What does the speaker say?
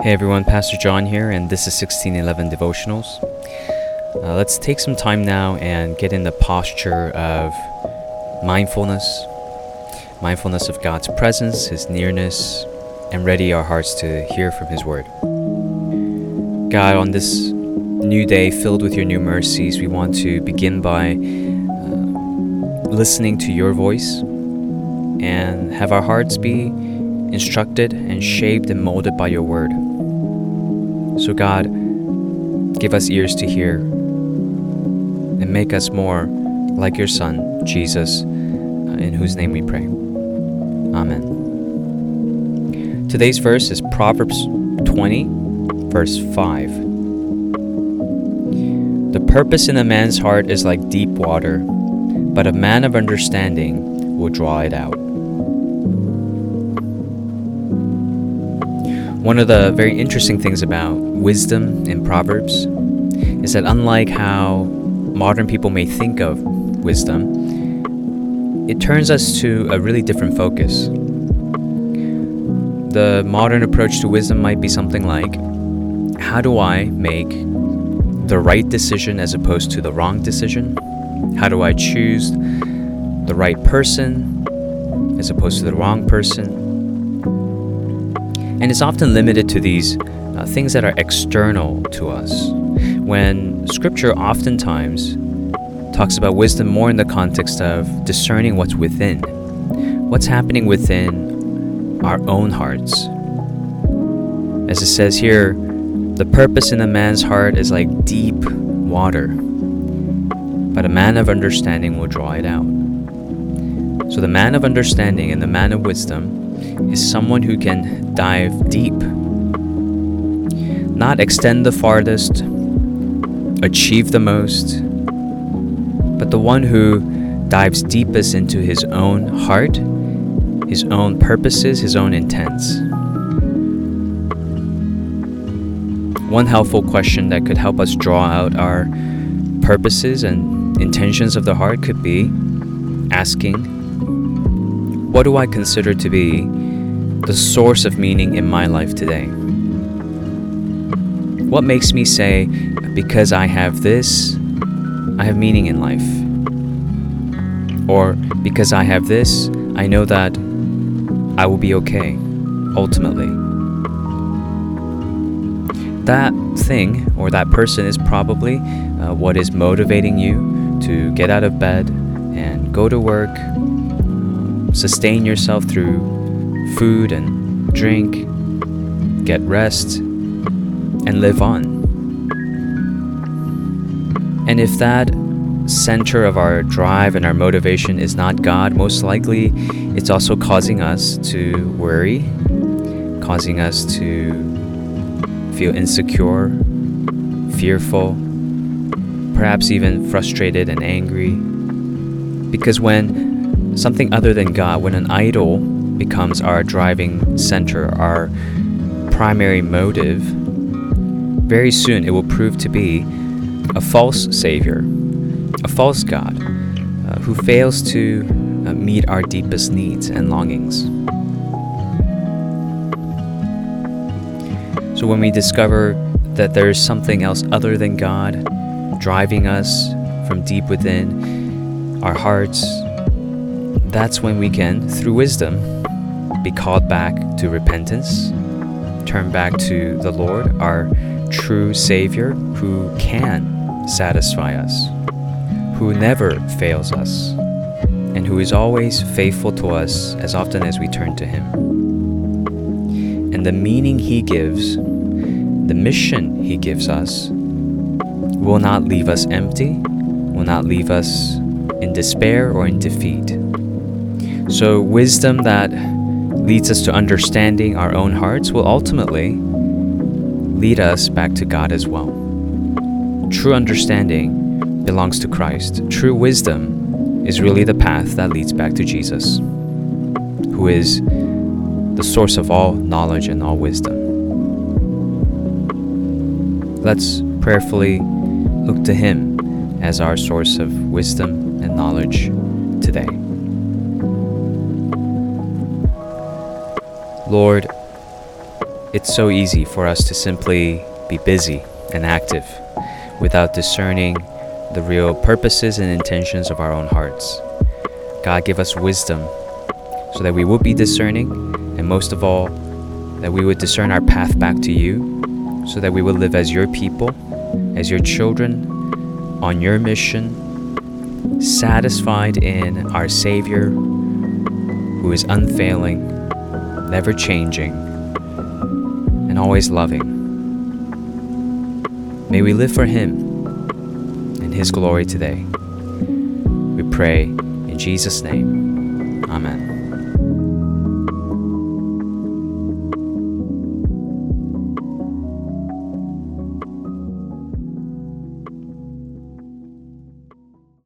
Hey everyone, Pastor John here, and this is 1611 Devotionals. Uh, let's take some time now and get in the posture of mindfulness, mindfulness of God's presence, His nearness, and ready our hearts to hear from His Word. God, on this new day filled with your new mercies, we want to begin by uh, listening to your voice and have our hearts be instructed and shaped and molded by your word. So, God, give us ears to hear and make us more like your Son, Jesus, uh, in whose name we pray. Amen. Today's verse is Proverbs 20, verse 5. The purpose in a man's heart is like deep water, but a man of understanding will draw it out. One of the very interesting things about wisdom in Proverbs is that unlike how modern people may think of wisdom, it turns us to a really different focus. The modern approach to wisdom might be something like how do I make the right decision as opposed to the wrong decision? How do I choose the right person as opposed to the wrong person? And it's often limited to these uh, things that are external to us. When scripture oftentimes talks about wisdom more in the context of discerning what's within, what's happening within our own hearts. As it says here, the purpose in a man's heart is like deep water, but a man of understanding will draw it out. So, the man of understanding and the man of wisdom is someone who can dive deep, not extend the farthest, achieve the most, but the one who dives deepest into his own heart, his own purposes, his own intents. One helpful question that could help us draw out our purposes and intentions of the heart could be asking, What do I consider to be the source of meaning in my life today? What makes me say, because I have this, I have meaning in life? Or because I have this, I know that I will be okay, ultimately. That thing or that person is probably uh, what is motivating you to get out of bed and go to work, sustain yourself through food and drink, get rest, and live on. And if that center of our drive and our motivation is not God, most likely it's also causing us to worry, causing us to feel insecure, fearful, perhaps even frustrated and angry. Because when something other than God, when an idol becomes our driving center, our primary motive, very soon it will prove to be a false Savior, a false God, uh, who fails to uh, meet our deepest needs and longings. So when we discover that there is something else other than God driving us from deep within our hearts, that's when we can, through wisdom, be called back to repentance, turn back to the Lord, our true Savior, who can satisfy us, who never fails us, and who is always faithful to us as often as we turn to Him. And the meaning He gives, the mission He gives us, will not leave us empty, will not leave us in despair or in defeat. So, wisdom that leads us to understanding our own hearts will ultimately lead us back to God as well. True understanding belongs to Christ. True wisdom is really the path that leads back to Jesus, who is the source of all knowledge and all wisdom. Let's prayerfully look to Him as our source of wisdom and knowledge today. Lord, it's so easy for us to simply be busy and active without discerning the real purposes and intentions of our own hearts. God, give us wisdom so that we will be discerning, and most of all, that we would discern our path back to you, so that we will live as your people, as your children, on your mission, satisfied in our Savior, who is unfailing, never changing, and always loving. May we live for Him and His glory today. We pray in Jesus' name. Amen.